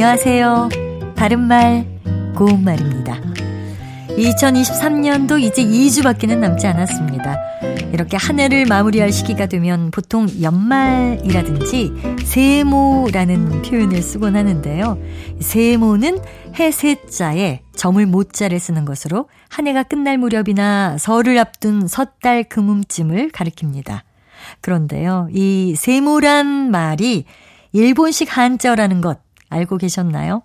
안녕하세요. 바른말, 고운말입니다. 2023년도 이제 2주밖에는 남지 않았습니다. 이렇게 한 해를 마무리할 시기가 되면 보통 연말이라든지 세모라는 표현을 쓰곤 하는데요. 세모는 해세자에 점을 모자를 쓰는 것으로 한 해가 끝날 무렵이나 설을 앞둔 섣달 금음쯤을 가리킵니다. 그런데요, 이 세모란 말이 일본식 한자어라는 것 알고 계셨나요?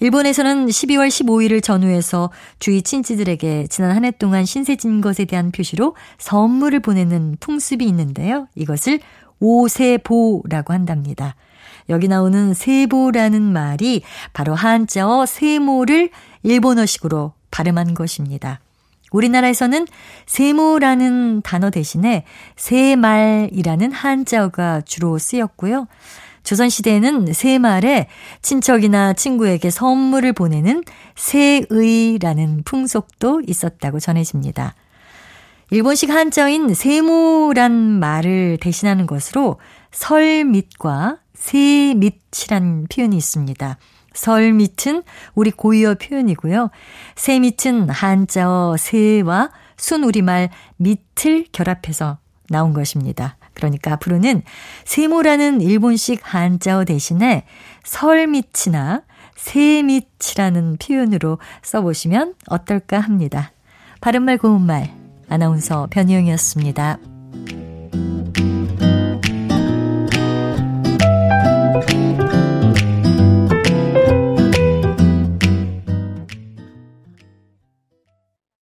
일본에서는 12월 15일을 전후해서 주위 친지들에게 지난 한 해 동안 신세진 것에 대한 표시로 선물을 보내는 풍습이 있는데요. 이것을 오세보라고 한답니다. 여기 나오는 세보라는 말이 바로 한자어 세모를 일본어식으로 발음한 것입니다. 우리나라에서는 세모라는 단어 대신에 세말이라는 한자어가 주로 쓰였고요. 조선시대에는 새말에 친척이나 친구에게 선물을 보내는 새의라는 풍속도 있었다고 전해집니다. 일본식 한자인 세모란 말을 대신하는 것으로 설밑과 새밑이란 표현이 있습니다. 설밑은 우리 고유어 표현이고요. 새밑은 한자어 새와 순우리말 밑을 결합해서 나온 것입니다. 그러니까 앞으로는 세모라는 일본식 한자어 대신에 설밑이나 새밑이라는 표현으로 써보시면 어떨까 합니다. 바른말 고운말 아나운서 변희영이었습니다.